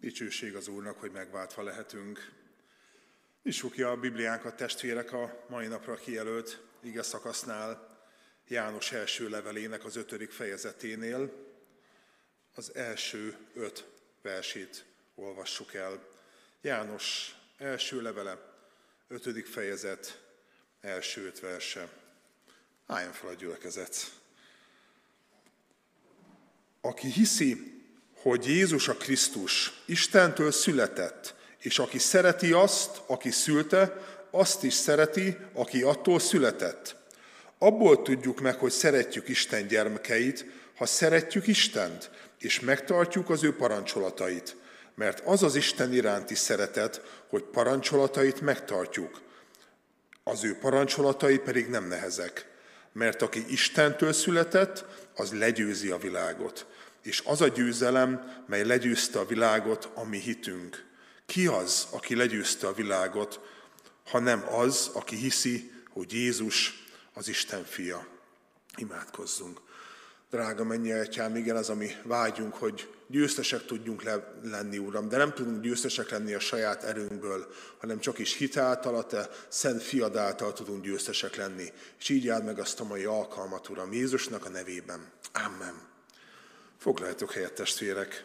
Dicsőség az Úrnak, hogy megváltva lehetünk. Nyissuk ki a Bibliánkat, testvérek, a mai napra kijelölt ige szakasznál, János első levelének az ötödik fejezeténél. Az első öt versét olvassuk el. János első levele, ötödik fejezet, első öt verse. Álljon fel a gyülekezet. Aki hiszi, hogy Jézus a Krisztus Istentől született, és aki szereti azt, aki szülte, azt is szereti, aki attól született. Abból tudjuk meg, hogy szeretjük Isten gyermekeit, ha szeretjük Istent, és megtartjuk az ő parancsolatait. Mert az az Isten iránti szeretet, hogy parancsolatait megtartjuk. Az ő parancsolatai pedig nem nehezek. Mert aki Istentől született, az legyőzi a világot és az a győzelem, mely legyőzte a világot, a mi hitünk. Ki az, aki legyőzte a világot, ha nem az, aki hiszi, hogy Jézus az Isten fia. Imádkozzunk. Drága mennyi atyám, igen, az, ami vágyunk, hogy győztesek tudjunk le, lenni, Uram, de nem tudunk győztesek lenni a saját erőnkből, hanem csak is hitáltal, a Te szent fiad által tudunk győztesek lenni. És így áld meg azt a mai alkalmat, Uram, Jézusnak a nevében. Amen. Foglaljatok helyet, testvérek!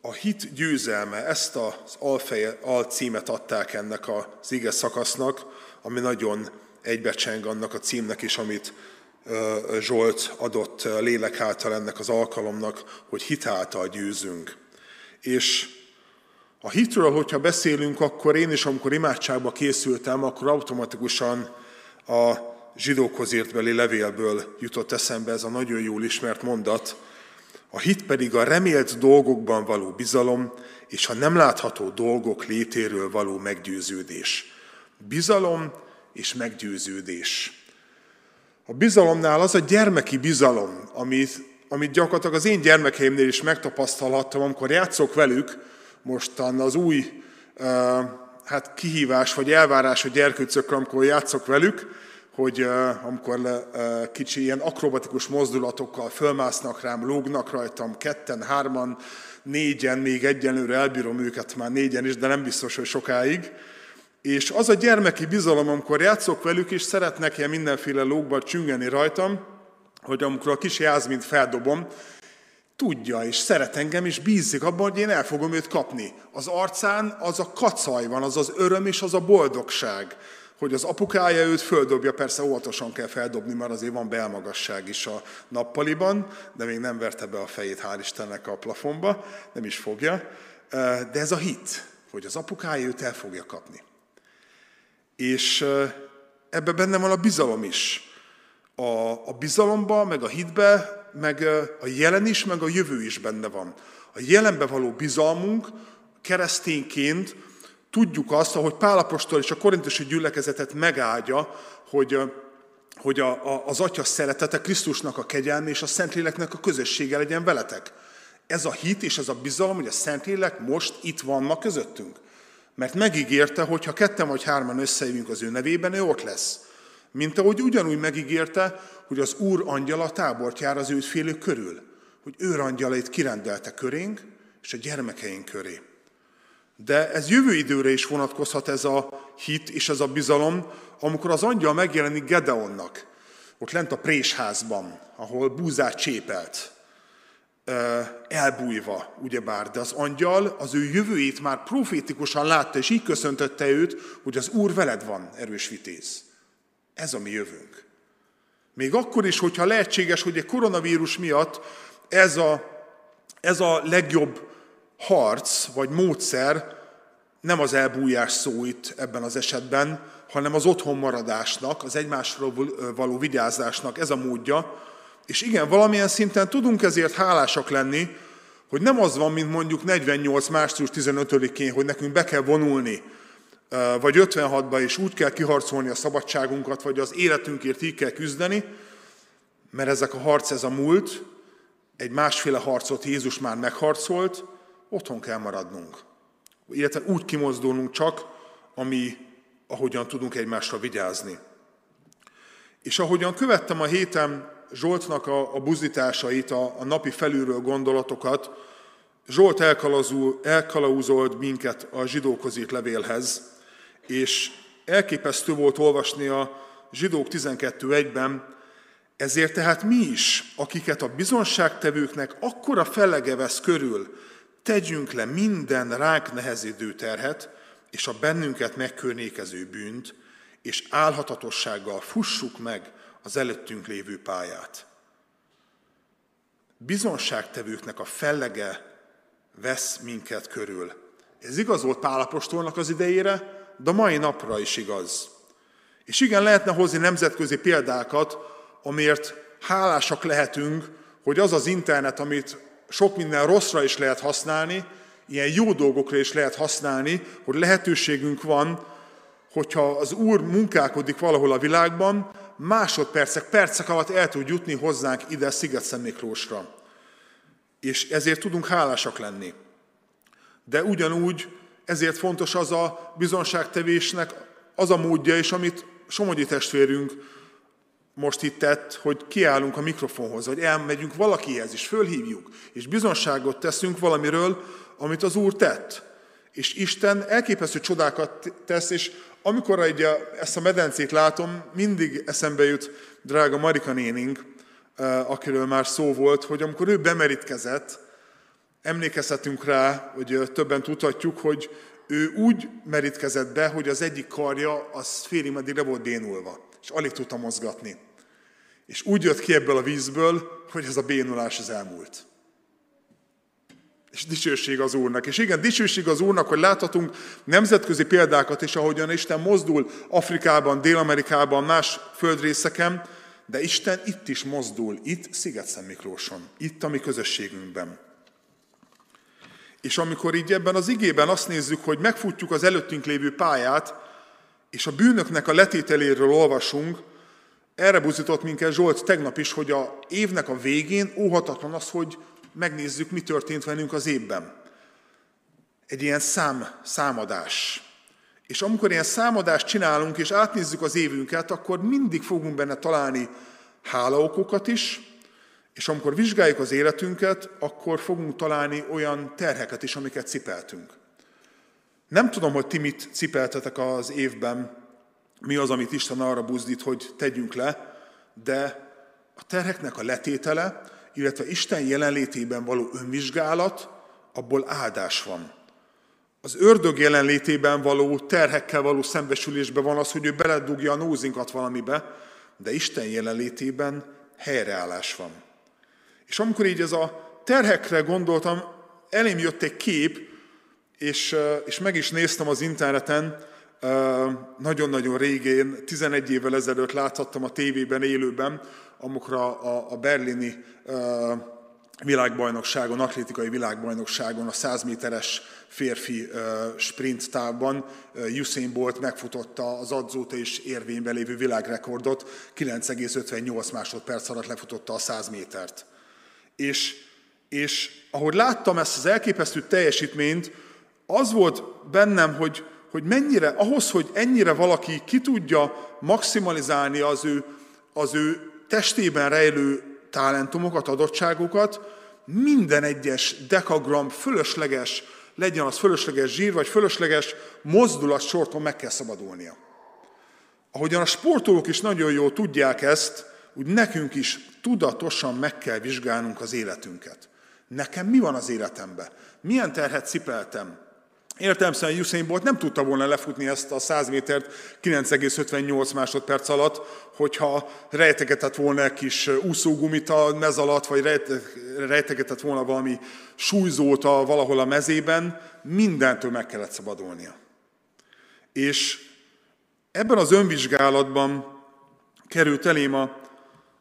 A hit győzelme, ezt az alfeje, alcímet adták ennek az ige szakasznak, ami nagyon egybecseng annak a címnek is, amit Zsolt adott lélek által ennek az alkalomnak, hogy hit által győzünk. És a hitről, hogyha beszélünk, akkor én is, amikor imádságba készültem, akkor automatikusan a zsidókhoz írtbeli levélből jutott eszembe ez a nagyon jól ismert mondat, a hit pedig a remélt dolgokban való bizalom, és a nem látható dolgok létéről való meggyőződés. Bizalom és meggyőződés. A bizalomnál az a gyermeki bizalom, amit, amit gyakorlatilag az én gyermekeimnél is megtapasztalhattam, amikor játszok velük, mostan az új uh, hát kihívás vagy elvárás a gyerkőcökre, amikor játszok velük, hogy amikor kicsi ilyen akrobatikus mozdulatokkal fölmásznak rám, lógnak rajtam ketten, hárman, négyen, még egyenlőre elbírom őket már négyen is, de nem biztos, hogy sokáig. És az a gyermeki bizalom, amikor játszok velük, és szeretnek ilyen mindenféle lógba csüngeni rajtam, hogy amikor a kis jázmint feldobom, tudja és szeret engem, és bízik abban, hogy én el fogom őt kapni. Az arcán az a kacaj van, az az öröm és az a boldogság hogy az apukája őt földobja, persze óvatosan kell feldobni, mert azért van belmagasság is a nappaliban, de még nem verte be a fejét, hál' Istennek a plafonba, nem is fogja. De ez a hit, hogy az apukája őt el fogja kapni. És ebbe benne van a bizalom is. A, a bizalomba, meg a hitbe, meg a jelen is, meg a jövő is benne van. A jelenbe való bizalmunk keresztényként tudjuk azt, ahogy Pálapostól és a korintusi gyülekezetet megáldja, hogy, hogy a, a, az Atya szeretete, Krisztusnak a kegyelme és a Szentléleknek a közössége legyen veletek. Ez a hit és ez a bizalom, hogy a Szentlélek most itt van ma közöttünk. Mert megígérte, hogy ha ketten vagy hárman összejövünk az ő nevében, ő ott lesz. Mint ahogy ugyanúgy megígérte, hogy az Úr angyala tábort jár az őt félő körül. Hogy ő angyalait kirendelte körénk és a gyermekeink köré. De ez jövő időre is vonatkozhat ez a hit és ez a bizalom, amikor az angyal megjelenik Gedeonnak, ott lent a présházban, ahol búzát csépelt, elbújva, ugyebár, de az angyal az ő jövőjét már profétikusan látta, és így köszöntötte őt, hogy az Úr veled van, erős vitéz. Ez a mi jövőnk. Még akkor is, hogyha lehetséges, hogy egy koronavírus miatt ez a, ez a legjobb harc vagy módszer nem az elbújás szó ebben az esetben, hanem az otthon maradásnak, az egymásról való vigyázásnak ez a módja. És igen, valamilyen szinten tudunk ezért hálásak lenni, hogy nem az van, mint mondjuk 48. március 15-én, hogy nekünk be kell vonulni, vagy 56-ba is úgy kell kiharcolni a szabadságunkat, vagy az életünkért így kell küzdeni, mert ezek a harc, ez a múlt, egy másféle harcot Jézus már megharcolt, otthon kell maradnunk. Illetve úgy kimozdulnunk csak, ami, ahogyan tudunk egymásra vigyázni. És ahogyan követtem a héten Zsoltnak a, a buzításait, a, a napi felülről gondolatokat, Zsolt elkalauzolt minket a zsidókhoz írt levélhez, és elképesztő volt olvasni a zsidók 12.1-ben, ezért tehát mi is, akiket a bizonságtevőknek akkora fellege vesz körül, tegyünk le minden ránk nehezedő terhet, és a bennünket megkörnékező bűnt, és álhatatossággal fussuk meg az előttünk lévő pályát. Bizonságtevőknek a fellege vesz minket körül. Ez igaz volt Pálapostolnak az idejére, de mai napra is igaz. És igen, lehetne hozni nemzetközi példákat, amiért hálásak lehetünk, hogy az az internet, amit sok minden rosszra is lehet használni, ilyen jó dolgokra is lehet használni, hogy lehetőségünk van, hogyha az Úr munkálkodik valahol a világban, másodpercek, percek alatt el tud jutni hozzánk ide sziget Miklósra. És ezért tudunk hálásak lenni. De ugyanúgy ezért fontos az a bizonságtevésnek az a módja is, amit Somogyi testvérünk most itt tett, hogy kiállunk a mikrofonhoz, vagy elmegyünk valakihez, és fölhívjuk, és bizonságot teszünk valamiről, amit az Úr tett. És Isten elképesztő csodákat tesz, és amikor egy, ezt a medencét látom, mindig eszembe jut drága Marika néning, akiről már szó volt, hogy amikor ő bemerítkezett, emlékezhetünk rá, hogy többen tudhatjuk, hogy ő úgy merítkezett be, hogy az egyik karja az félig meddig le volt bénulva, és alig tudta mozgatni. És úgy jött ki ebből a vízből, hogy ez a bénulás az elmúlt. És dicsőség az Úrnak. És igen, dicsőség az Úrnak, hogy láthatunk nemzetközi példákat is, ahogyan Isten mozdul Afrikában, Dél-Amerikában, más földrészeken, de Isten itt is mozdul, itt sziget Miklóson, itt a mi közösségünkben. És amikor így ebben az igében azt nézzük, hogy megfutjuk az előttünk lévő pályát, és a bűnöknek a letételéről olvasunk, erre buzított minket Zsolt tegnap is, hogy a évnek a végén óhatatlan az, hogy megnézzük, mi történt velünk az évben. Egy ilyen szám, számadás. És amikor ilyen számadást csinálunk, és átnézzük az évünket, akkor mindig fogunk benne találni hálaokokat is, és amikor vizsgáljuk az életünket, akkor fogunk találni olyan terheket is, amiket cipeltünk. Nem tudom, hogy ti mit cipeltetek az évben, mi az, amit Isten arra buzdít, hogy tegyünk le, de a terheknek a letétele, illetve Isten jelenlétében való önvizsgálat, abból áldás van. Az ördög jelenlétében való terhekkel való szembesülésben van az, hogy ő beledugja a nózinkat valamibe, de Isten jelenlétében helyreállás van. És amikor így ez a terhekre gondoltam, elém jött egy kép, és, és meg is néztem az interneten, nagyon-nagyon régén, 11 évvel ezelőtt láthattam a tévében élőben, amikor a, a berlini világbajnokságon, atlétikai világbajnokságon, a 100 méteres férfi sprint távban Usain Bolt megfutotta az adzóta és érvényben lévő világrekordot, 9,58 másodperc alatt lefutotta a 100 métert. És, és ahogy láttam ezt az elképesztő teljesítményt, az volt bennem, hogy, hogy mennyire, ahhoz, hogy ennyire valaki ki tudja maximalizálni az ő, az ő testében rejlő talentumokat, adottságokat, minden egyes dekagram fölösleges, legyen az fölösleges zsír, vagy fölösleges mozdulat sorton meg kell szabadulnia. Ahogyan a sportolók is nagyon jól tudják ezt, úgy nekünk is tudatosan meg kell vizsgálnunk az életünket. Nekem mi van az életemben? Milyen terhet cipeltem? Értelmszerűen Usain Bolt nem tudta volna lefutni ezt a 100 métert 9,58 másodperc alatt, hogyha rejtegetett volna egy kis úszógumit a mez alatt, vagy rejtegetett volna valami súlyzót a, valahol a mezében, mindentől meg kellett szabadulnia. És ebben az önvizsgálatban került elém a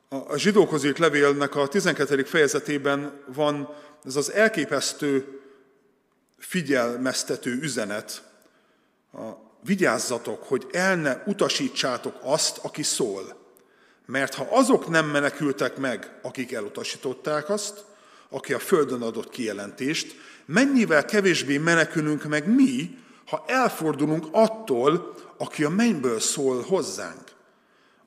a zsidókhoz levélnek a 12. fejezetében van ez az elképesztő figyelmeztető üzenet. A, vigyázzatok, hogy el ne utasítsátok azt, aki szól. Mert ha azok nem menekültek meg, akik elutasították azt, aki a földön adott kijelentést, mennyivel kevésbé menekülünk meg mi, ha elfordulunk attól, aki a mennyből szól hozzánk.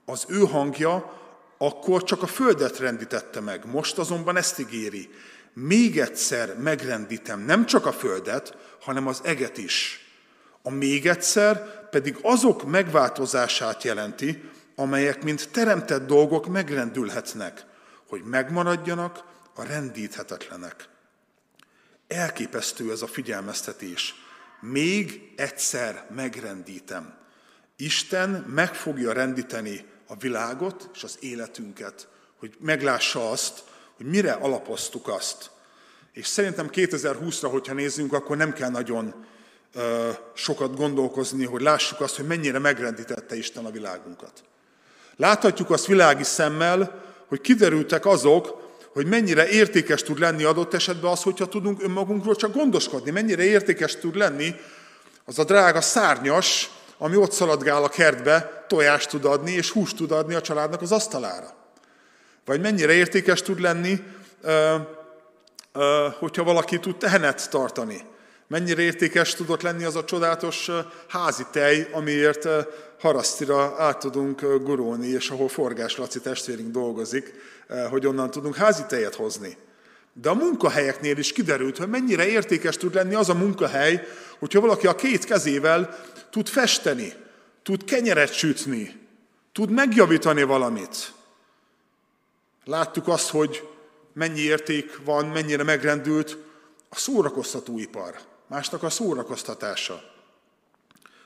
Az ő hangja akkor csak a földet rendítette meg, most azonban ezt ígéri. Még egyszer megrendítem nem csak a földet, hanem az eget is. A még egyszer pedig azok megváltozását jelenti, amelyek mint teremtett dolgok megrendülhetnek, hogy megmaradjanak a rendíthetetlenek. Elképesztő ez a figyelmeztetés. Még egyszer megrendítem. Isten meg fogja rendíteni a világot és az életünket, hogy meglássa azt, hogy mire alapoztuk azt. És szerintem 2020-ra, hogyha nézzünk, akkor nem kell nagyon ö, sokat gondolkozni, hogy lássuk azt, hogy mennyire megrendítette Isten a világunkat. Láthatjuk azt világi szemmel, hogy kiderültek azok, hogy mennyire értékes tud lenni adott esetben az, hogyha tudunk önmagunkról csak gondoskodni. Mennyire értékes tud lenni az a drága szárnyas, ami ott szaladgál a kertbe, tojást tud adni, és húst tud adni a családnak az asztalára. Vagy mennyire értékes tud lenni, hogyha valaki tud tehenet tartani. Mennyire értékes tudott lenni az a csodálatos házi tej, amiért harasztira át tudunk gurulni, és ahol Forgás Laci testvérünk dolgozik, hogy onnan tudunk házi tejet hozni. De a munkahelyeknél is kiderült, hogy mennyire értékes tud lenni az a munkahely, hogyha valaki a két kezével tud festeni, tud kenyeret sütni, tud megjavítani valamit. Láttuk azt, hogy mennyi érték van, mennyire megrendült a szórakoztatóipar, másnak a szórakoztatása.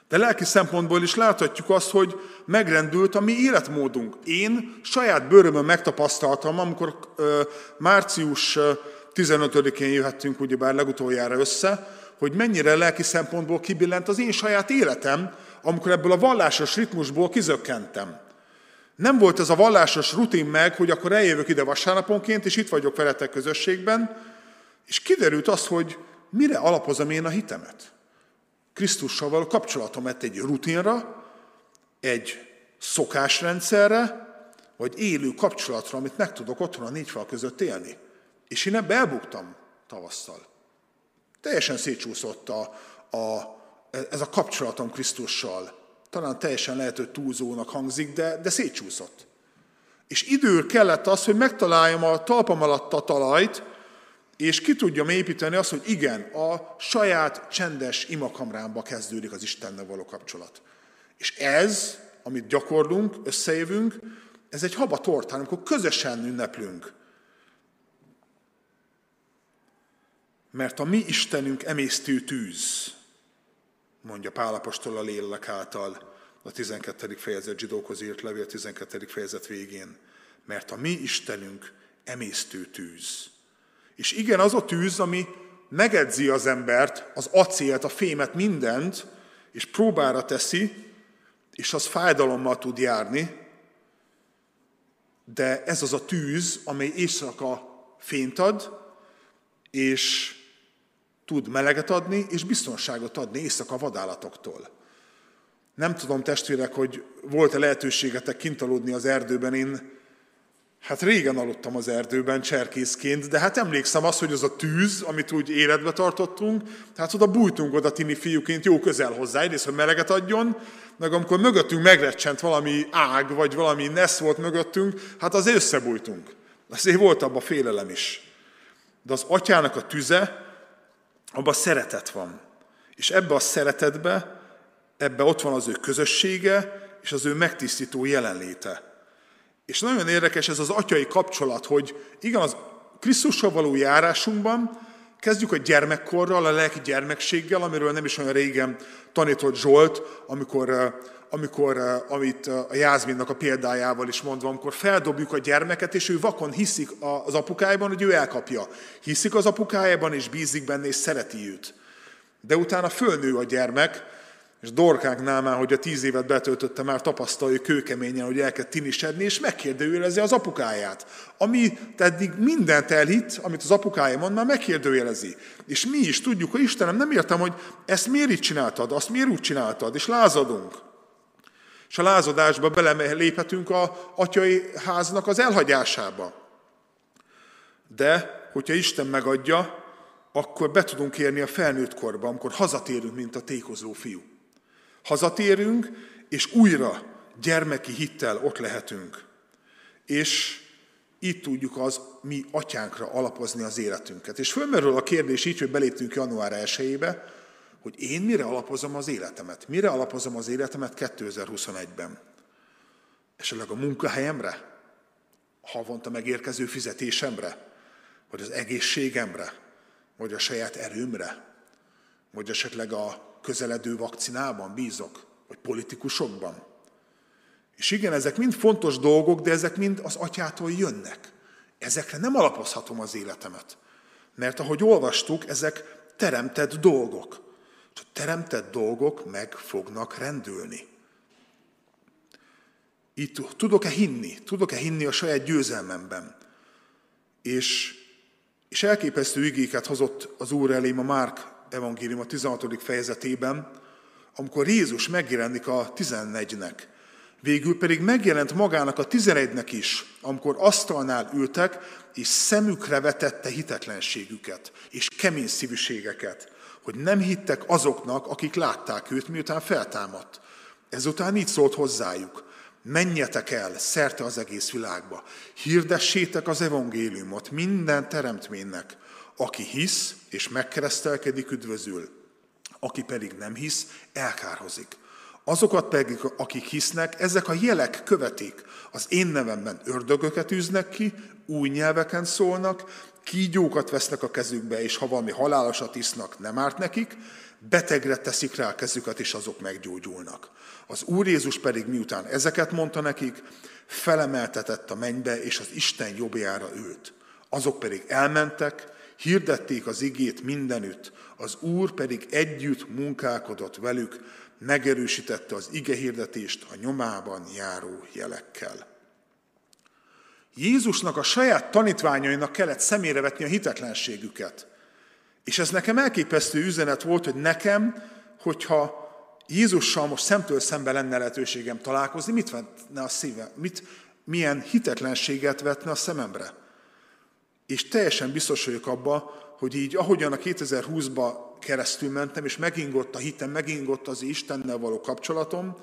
De lelki szempontból is láthatjuk azt, hogy megrendült a mi életmódunk. Én saját bőrömön megtapasztaltam, amikor ö, március 15-én jöhettünk ugyebár legutoljára össze, hogy mennyire lelki szempontból kibillent az én saját életem, amikor ebből a vallásos ritmusból kizökkentem. Nem volt ez a vallásos rutin meg, hogy akkor eljövök ide vasárnaponként, és itt vagyok veletek közösségben, és kiderült az, hogy mire alapozom én a hitemet. Krisztussal való kapcsolatomat egy rutinra, egy szokásrendszerre, vagy élő kapcsolatra, amit meg tudok otthon a négy fal között élni. És én ebbe elbuktam tavasszal. Teljesen szétsúszott a, a, ez a kapcsolatom Krisztussal. Talán teljesen lehet, hogy túlzónak hangzik, de, de szétsúszott. És idő kellett az, hogy megtaláljam a talpam alatt a talajt, és ki tudjam építeni azt, hogy igen, a saját csendes imakamrámba kezdődik az Istennel való kapcsolat. És ez, amit gyakorlunk, összejövünk, ez egy haba tortán, amikor közösen ünneplünk. Mert a mi Istenünk emésztő tűz, mondja Pálapostól a lélek által a 12. fejezet zsidókhoz írt levél 12. fejezet végén. Mert a mi Istenünk emésztő tűz. És igen, az a tűz, ami megedzi az embert, az acélt, a fémet, mindent, és próbára teszi, és az fájdalommal tud járni, de ez az a tűz, amely éjszaka fényt ad, és tud meleget adni, és biztonságot adni éjszaka vadállatoktól. Nem tudom, testvérek, hogy volt-e lehetőségetek kint aludni az erdőben. Én Hát régen aludtam az erdőben cserkészként, de hát emlékszem azt, hogy az a tűz, amit úgy életbe tartottunk, hát oda bújtunk oda tini fiúként jó közel hozzá, egyrészt, hogy meleget adjon, meg amikor mögöttünk megrecsent valami ág, vagy valami nesz volt mögöttünk, hát az összebújtunk. Azért volt abban félelem is. De az atyának a tüze, abban szeretet van. És ebbe a szeretetbe, ebbe ott van az ő közössége, és az ő megtisztító jelenléte. És nagyon érdekes ez az atyai kapcsolat, hogy igen, az Krisztussal való járásunkban kezdjük a gyermekkorral, a lelki gyermekséggel, amiről nem is olyan régen tanított Zsolt, amikor, amikor amit a Jászminnak a példájával is mondva, amikor feldobjuk a gyermeket, és ő vakon hiszik az apukájában, hogy ő elkapja. Hiszik az apukájában, és bízik benne, és szereti őt. De utána fölnő a gyermek, és Dorkánknál már, hogy a tíz évet betöltötte, már tapasztalja kőkeményen, hogy elkezd tinisedni, és megkérdőjelezi az apukáját. Ami eddig mindent elhitt, amit az apukája mond, már megkérdőjelezi. És mi is tudjuk, hogy Istenem, nem értem, hogy ezt miért így csináltad, azt miért úgy csináltad, és lázadunk. És a lázadásba beléphetünk a atyai háznak az elhagyásába. De, hogyha Isten megadja, akkor be tudunk érni a felnőtt korba, amikor hazatérünk, mint a tékozó fiú. Hazatérünk, és újra gyermeki hittel ott lehetünk. és így tudjuk az mi atyánkra alapozni az életünket. És fölmerül a kérdés így, hogy beléptünk január 1 hogy én mire alapozom az életemet? Mire alapozom az életemet 2021-ben? Esetleg a munkahelyemre? Havonta megérkező fizetésemre? Vagy az egészségemre? Vagy a saját erőmre? Vagy esetleg a közeledő vakcinában bízok? Vagy politikusokban? És igen, ezek mind fontos dolgok, de ezek mind az atyától jönnek. Ezekre nem alapozhatom az életemet. Mert ahogy olvastuk, ezek teremtett dolgok. Teremtett dolgok meg fognak rendülni. Itt tudok-e hinni? Tudok-e hinni a saját győzelmemben? És, és elképesztő igéket hozott az Úr elém a Márk evangélium a 16. fejezetében, amikor Jézus megjelenik a 14-nek. Végül pedig megjelent magának a 11-nek is, amikor asztalnál ültek, és szemükre vetette hitetlenségüket, és kemény szívűségeket, hogy nem hittek azoknak, akik látták őt, miután feltámadt. Ezután így szólt hozzájuk, menjetek el szerte az egész világba, hirdessétek az evangéliumot minden teremtménynek, aki hisz és megkeresztelkedik, üdvözül, aki pedig nem hisz, elkárhozik. Azokat pedig, akik hisznek, ezek a jelek követik. Az én nevemben ördögöket űznek ki, új nyelveken szólnak, kígyókat vesznek a kezükbe, és ha valami halálosat isznak, nem árt nekik, betegre teszik rá a kezüket, és azok meggyógyulnak. Az Úr Jézus pedig miután ezeket mondta nekik, felemeltetett a mennybe, és az Isten jobbjára ült. Azok pedig elmentek, hirdették az igét mindenütt, az Úr pedig együtt munkálkodott velük, megerősítette az ige hirdetést a nyomában járó jelekkel. Jézusnak a saját tanítványainak kellett szemére vetni a hitetlenségüket. És ez nekem elképesztő üzenet volt, hogy nekem, hogyha Jézussal most szemtől szembe lenne lehetőségem találkozni, mit vetne a szíve? Mit, milyen hitetlenséget vetne a szememre? És teljesen biztos vagyok abba, hogy így, ahogyan a 2020-ba keresztül mentem, és megingott a hitem, megingott az Istennel való kapcsolatom,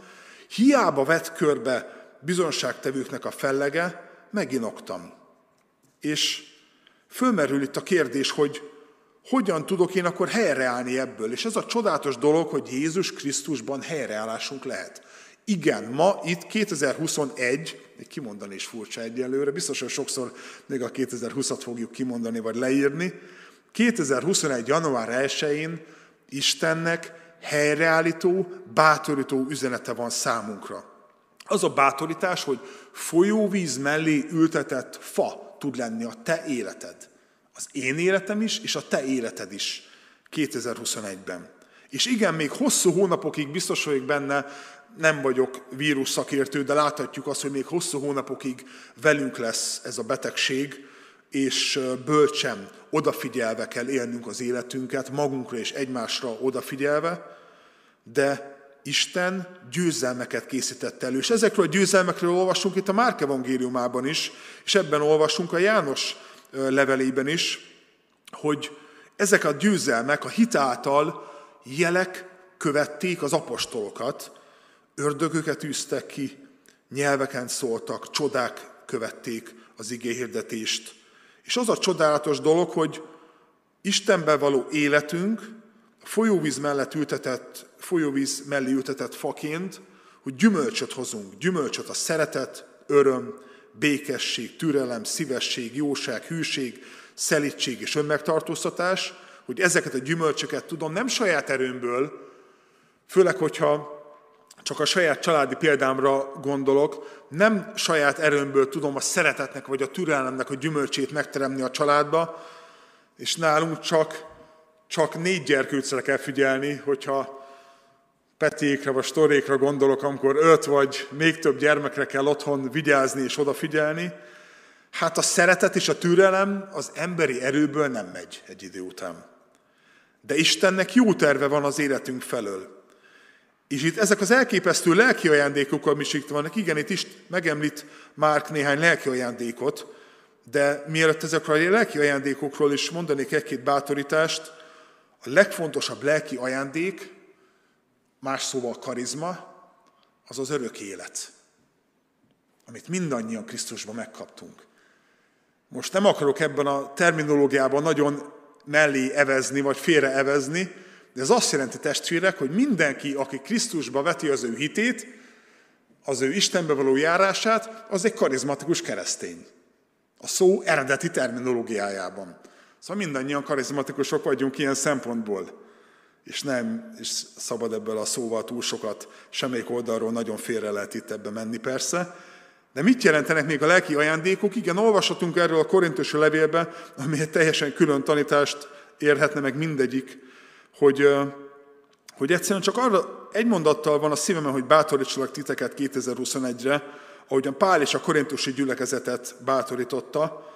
hiába vett körbe bizonságtevőknek a fellege, meginoktam. És fölmerül itt a kérdés, hogy hogyan tudok én akkor helyreállni ebből. És ez a csodálatos dolog, hogy Jézus Krisztusban helyreállásunk lehet. Igen, ma itt 2021, még kimondani is furcsa egyelőre, biztos, hogy sokszor még a 2020-at fogjuk kimondani vagy leírni, 2021. január 1-én Istennek helyreállító, bátorító üzenete van számunkra. Az a bátorítás, hogy folyóvíz mellé ültetett fa tud lenni a te életed. Az én életem is, és a te életed is 2021-ben. És igen, még hosszú hónapokig biztos vagyok benne, nem vagyok vírus szakértő, de láthatjuk azt, hogy még hosszú hónapokig velünk lesz ez a betegség, és bölcsen, odafigyelve kell élnünk az életünket, magunkra és egymásra odafigyelve, de Isten győzelmeket készített elő. És ezekről a győzelmekről olvasunk itt a Márk evangéliumában is, és ebben olvasunk a János levelében is, hogy ezek a győzelmek a hit által jelek követték az apostolokat, ördögöket űztek ki, nyelveken szóltak, csodák követték az igéhirdetést. És az a csodálatos dolog, hogy Istenben való életünk folyóvíz mellett ültetett, folyóvíz mellé ültetett faként, hogy gyümölcsöt hozunk, gyümölcsöt a szeretet, öröm, békesség, türelem, szívesség, jóság, hűség, szelítség és önmegtartóztatás, hogy ezeket a gyümölcsöket tudom nem saját erőmből, főleg, hogyha csak a saját családi példámra gondolok, nem saját erőmből tudom a szeretetnek vagy a türelemnek a gyümölcsét megteremni a családba, és nálunk csak, csak négy gyerkőcre kell figyelni, hogyha Petékre vagy Storékra gondolok, amikor öt vagy még több gyermekre kell otthon vigyázni és odafigyelni, hát a szeretet és a türelem az emberi erőből nem megy egy idő után. De Istennek jó terve van az életünk felől. És itt ezek az elképesztő lelki ajándékok, amik itt vannak, igen, itt is megemlít Márk néhány lelki ajándékot, de mielőtt ezekről a lelki ajándékokról is mondanék egy-két bátorítást, a legfontosabb lelki ajándék, más szóval karizma, az az örök élet. amit mindannyian Krisztusban megkaptunk. Most nem akarok ebben a terminológiában nagyon mellé evezni, vagy félre evezni, de ez azt jelenti testvérek, hogy mindenki, aki Krisztusba veti az ő hitét, az ő Istenbe való járását, az egy karizmatikus keresztény. A szó eredeti terminológiájában. Szóval mindannyian karizmatikusok vagyunk ilyen szempontból. És nem és szabad ebből a szóval túl sokat, semmelyik oldalról nagyon félre lehet itt ebbe menni persze. De mit jelentenek még a lelki ajándékok? Igen, olvashatunk erről a korintusi levélbe, ami egy teljesen külön tanítást érhetne meg mindegyik, hogy, hogy egyszerűen csak arra egy mondattal van a szívemen, hogy bátorítsalak titeket 2021-re, ahogyan Pál és a korintusi gyülekezetet bátorította,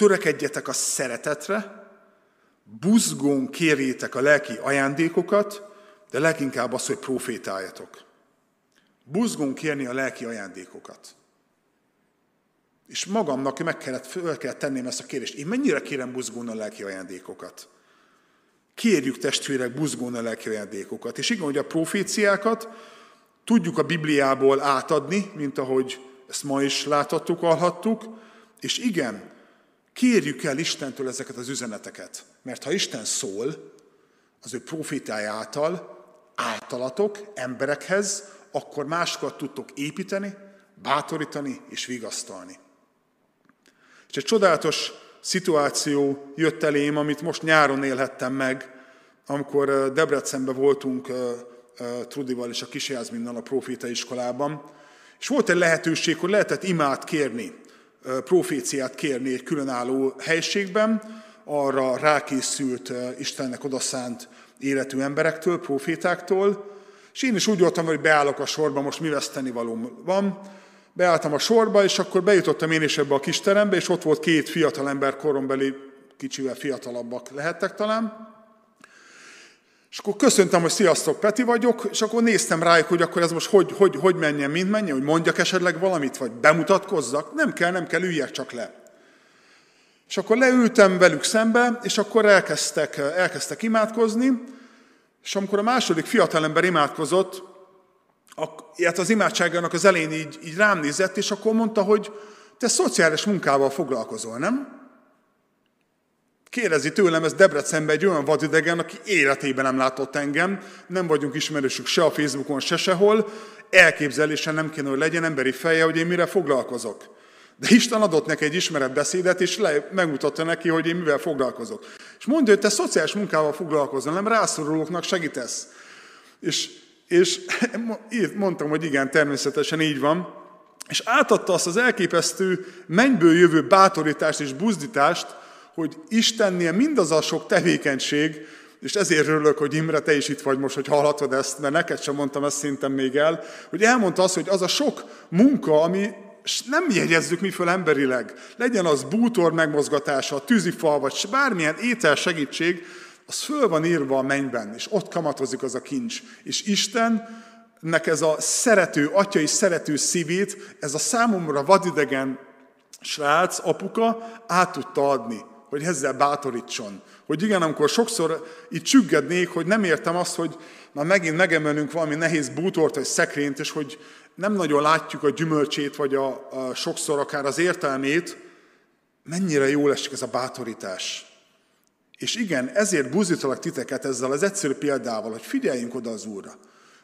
törekedjetek a szeretetre, buzgón kérjétek a lelki ajándékokat, de leginkább az, hogy profétáljatok. Buzgón kérni a lelki ajándékokat. És magamnak meg kellett, fel kellett tenném ezt a kérdést. Én mennyire kérem buzgón a lelki ajándékokat? Kérjük testvérek buzgón a lelki ajándékokat. És igen, hogy a proféciákat tudjuk a Bibliából átadni, mint ahogy ezt ma is láthattuk, hallhattuk, és igen, kérjük el Istentől ezeket az üzeneteket. Mert ha Isten szól, az ő profétája által, általatok, emberekhez, akkor másokat tudtok építeni, bátorítani és vigasztalni. És egy csodálatos szituáció jött elém, amit most nyáron élhettem meg, amikor Debrecenben voltunk Trudival és a Kisjászminnal a proféta iskolában, és volt egy lehetőség, hogy lehetett imát kérni, proféciát kérni egy különálló helységben, arra rákészült Istennek odaszánt életű emberektől, profétáktól, és én is úgy voltam, hogy beállok a sorba, most mi veszteni való van, beálltam a sorba, és akkor bejutottam én is ebbe a kis terembe, és ott volt két fiatalember, korombeli, kicsivel fiatalabbak lehettek talán, és akkor köszöntem, hogy sziasztok, Peti vagyok, és akkor néztem rájuk, hogy akkor ez most hogy, hogy, hogy menjen, mint menjen, hogy mondjak esetleg valamit, vagy bemutatkozzak. Nem kell, nem kell, üljek csak le. És akkor leültem velük szembe, és akkor elkezdtek, elkezdtek imádkozni, és amikor a második fiatalember imádkozott, ilyet az imádságának az elején így, így rám nézett, és akkor mondta, hogy te szociális munkával foglalkozol, nem? Kérdezi tőlem ez Debrecenben egy olyan vadidegen, aki életében nem látott engem, nem vagyunk ismerősük se a Facebookon, se sehol, elképzelésen nem kéne, hogy legyen emberi feje, hogy én mire foglalkozok. De Isten adott neki egy ismeret beszédet, és le, megmutatta neki, hogy én mivel foglalkozok. És mondja, hogy te szociális munkával foglalkozol, nem rászorulóknak segítesz. És, és mondtam, hogy igen, természetesen így van. És átadta azt az elképesztő mennyből jövő bátorítást és buzdítást, hogy Istennél mindaz a sok tevékenység, és ezért örülök, hogy Imre, te is itt vagy most, hogy hallhatod ezt, mert neked sem mondtam ezt szinten még el, hogy elmondta azt, hogy az a sok munka, ami nem jegyezzük mi föl emberileg, legyen az bútor megmozgatása, tűzifal, vagy bármilyen étel segítség, az föl van írva a mennyben, és ott kamatozik az a kincs. És Istennek ez a szerető, atyai szerető szívét, ez a számomra vadidegen srác, apuka át tudta adni hogy ezzel bátorítson. Hogy igen, amikor sokszor itt csüggednék, hogy nem értem azt, hogy na megint megemelünk valami nehéz bútort vagy szekrényt, és hogy nem nagyon látjuk a gyümölcsét, vagy a, a sokszor akár az értelmét, mennyire jól esik ez a bátorítás. És igen, ezért buzítalak titeket ezzel az egyszerű példával, hogy figyeljünk oda az Úrra.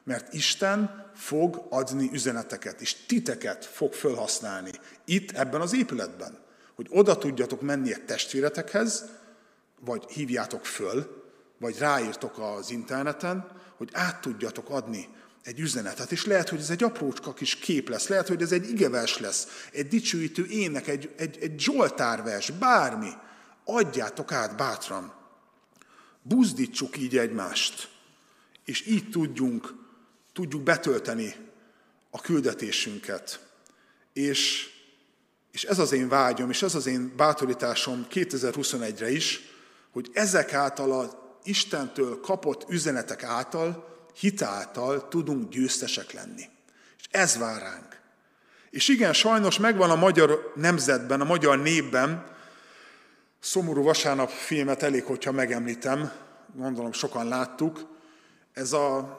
Mert Isten fog adni üzeneteket, és titeket fog felhasználni itt, ebben az épületben hogy oda tudjatok menni egy testvéretekhez, vagy hívjátok föl, vagy ráírtok az interneten, hogy át tudjatok adni egy üzenetet, és lehet, hogy ez egy aprócska kis kép lesz, lehet, hogy ez egy igevers lesz, egy dicsőítő ének, egy, egy, egy zsoltárvers, bármi. Adjátok át bátran. Buzdítsuk így egymást, és így tudjunk, tudjuk betölteni a küldetésünket. És és ez az én vágyom, és ez az én bátorításom 2021-re is, hogy ezek által a Istentől kapott üzenetek által, hitáltal tudunk győztesek lenni. És ez vár ránk. És igen, sajnos megvan a magyar nemzetben, a magyar népben, szomorú vasárnap filmet elég, hogyha megemlítem, gondolom sokan láttuk, ez a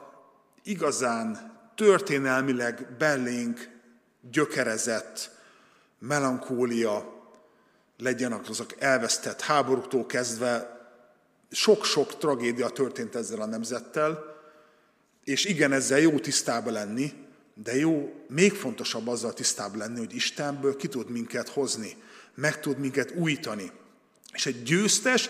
igazán történelmileg bellénk gyökerezett melankólia legyen azok elvesztett háborúktól kezdve, sok-sok tragédia történt ezzel a nemzettel, és igen, ezzel jó tisztába lenni, de jó, még fontosabb azzal tisztába lenni, hogy Istenből ki tud minket hozni, meg tud minket újítani. És egy győztes,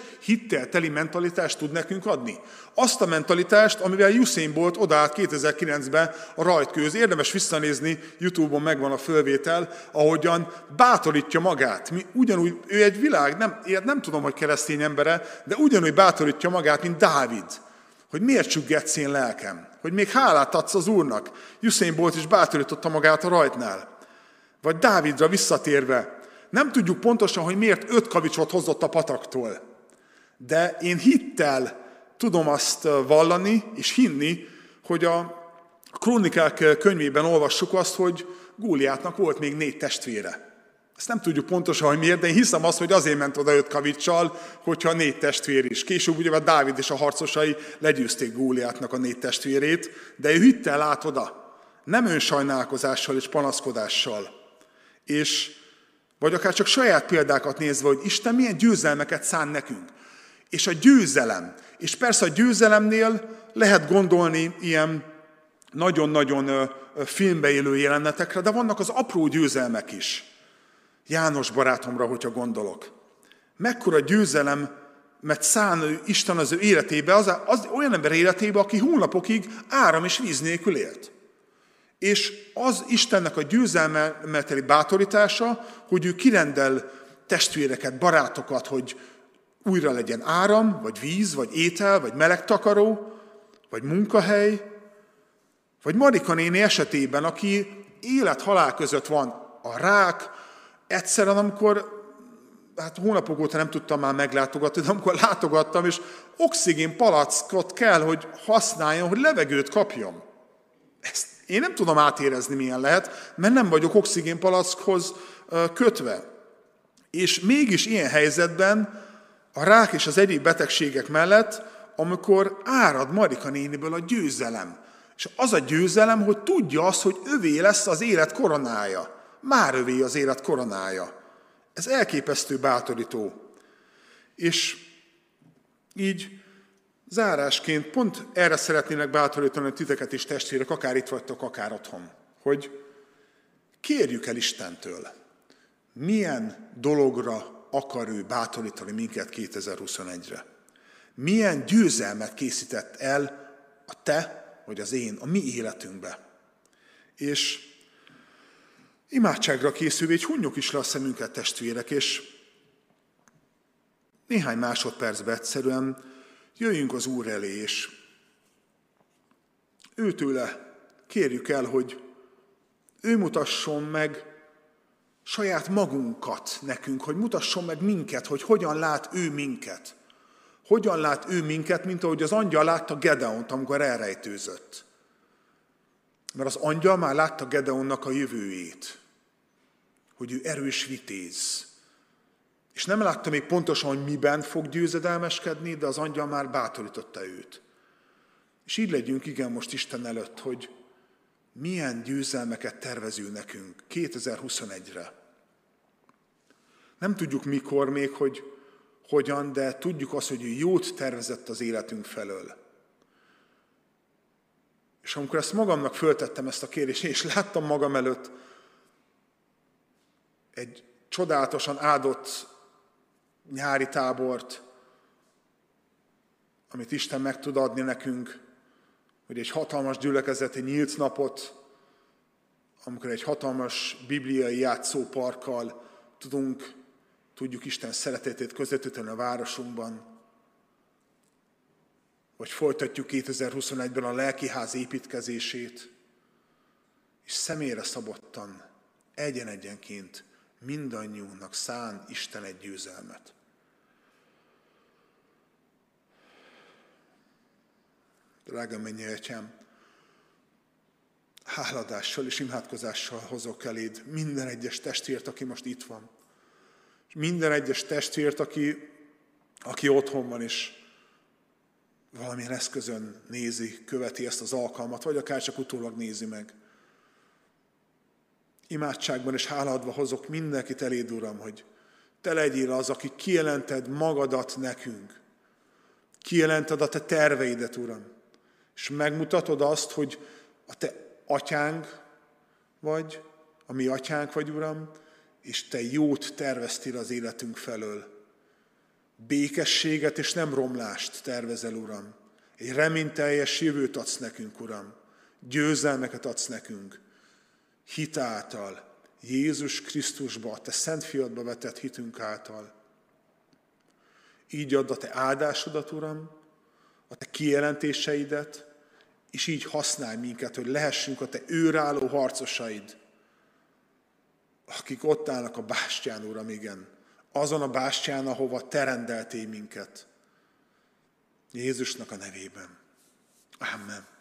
teli mentalitást tud nekünk adni. Azt a mentalitást, amivel Usain Bolt odaállt 2009-ben a rajtkőz. Érdemes visszanézni, Youtube-on megvan a fölvétel, ahogyan bátorítja magát. Mi ugyanúgy, ő egy világ, nem, nem tudom, hogy keresztény embere, de ugyanúgy bátorítja magát, mint Dávid. Hogy miért csüggetsz én lelkem? Hogy még hálát adsz az Úrnak. Usain Bolt is bátorította magát a rajtnál. Vagy Dávidra visszatérve, nem tudjuk pontosan, hogy miért öt kavicsot hozott a pataktól. De én hittel tudom azt vallani és hinni, hogy a krónikák könyvében olvassuk azt, hogy Góliátnak volt még négy testvére. Ezt nem tudjuk pontosan, hogy miért, de én hiszem azt, hogy azért ment oda öt kavicsal, hogyha négy testvér is. Később ugye Dávid és a harcosai legyőzték Góliátnak a négy testvérét, de ő hittel át oda. Nem önsajnálkozással és panaszkodással. És vagy akár csak saját példákat nézve, hogy Isten milyen győzelmeket szán nekünk. És a győzelem, és persze a győzelemnél lehet gondolni ilyen nagyon-nagyon filmbe élő jelenetekre, de vannak az apró győzelmek is. János barátomra, hogyha gondolok. Mekkora győzelem, mert szán Isten az ő életébe, az, az olyan ember életébe, aki hónapokig áram és víz nélkül élt. És az Istennek a győzelmeteli bátorítása, hogy ő kirendel testvéreket, barátokat, hogy újra legyen áram, vagy víz, vagy étel, vagy meleg takaró, vagy munkahely, vagy Marika néni esetében, aki élet-halál között van a rák, egyszerűen, amikor hát hónapok óta nem tudtam már meglátogatni, de amikor látogattam, és oxigén palackot kell, hogy használjon, hogy levegőt kapjon. Ezt én nem tudom átérezni, milyen lehet, mert nem vagyok oxigénpalackhoz kötve. És mégis ilyen helyzetben a rák és az egyéb betegségek mellett, amikor árad Marika néniből a győzelem. És az a győzelem, hogy tudja azt, hogy övé lesz az élet koronája. Már övé az élet koronája. Ez elképesztő bátorító. És így Zárásként pont erre szeretnének bátorítani titeket is testvérek, akár itt vagytok, akár otthon, hogy kérjük el Istentől, milyen dologra akar ő bátorítani minket 2021-re. Milyen győzelmet készített el a te, vagy az én, a mi életünkbe. És imádságra készülve, egy hunnyok is le a szemünket testvérek, és néhány másodpercben egyszerűen Jöjjünk az Úr elé, és őtőle kérjük el, hogy ő mutasson meg saját magunkat nekünk, hogy mutasson meg minket, hogy hogyan lát ő minket. Hogyan lát ő minket, mint ahogy az angyal látta Gedeont, amikor elrejtőzött. Mert az angyal már látta Gedeonnak a jövőjét, hogy ő erős vitéz, és nem látta még pontosan, hogy miben fog győzedelmeskedni, de az angyal már bátorította őt. És így legyünk igen most Isten előtt, hogy milyen győzelmeket tervező nekünk 2021-re. Nem tudjuk mikor még, hogy hogyan, de tudjuk azt, hogy jót tervezett az életünk felől. És amikor ezt magamnak föltettem ezt a kérdést, és láttam magam előtt egy csodálatosan áldott nyári tábort, amit Isten meg tud adni nekünk, hogy egy hatalmas gyülekezet, egy nyílt napot, amikor egy hatalmas bibliai játszóparkkal tudunk, tudjuk Isten szeretetét közvetíteni a városunkban, vagy folytatjuk 2021-ben a lelkiház építkezését, és személyre szabottan, egyen-egyenként mindannyiunknak szán Isten egy győzelmet. Drága mennyi atyám, háladással és imádkozással hozok eléd minden egyes testvért, aki most itt van. És minden egyes testvért, aki, aki otthon van, és valamilyen eszközön nézi, követi ezt az alkalmat, vagy akár csak utólag nézi meg. Imádságban és háladva hozok mindenkit eléd, Uram, hogy Te legyél az, aki kijelented magadat nekünk. Kijelented a Te terveidet, Uram. És megmutatod azt, hogy a Te atyánk vagy, a mi atyánk vagy, Uram, és Te jót terveztél az életünk felől. Békességet és nem romlást tervezel, Uram. Egy reményteljes jövőt adsz nekünk, Uram. Győzelmeket adsz nekünk. Hitáltal, Jézus Krisztusba, Te Szent Fiadba vetett hitünk által. Így add a Te áldásodat, Uram, a Te kijelentéseidet, és így használj minket, hogy lehessünk a Te őrálló harcosaid, akik ott állnak a bástyán, Uram, igen, azon a bástyán, ahova Te rendeltél minket. Jézusnak a nevében. Amen.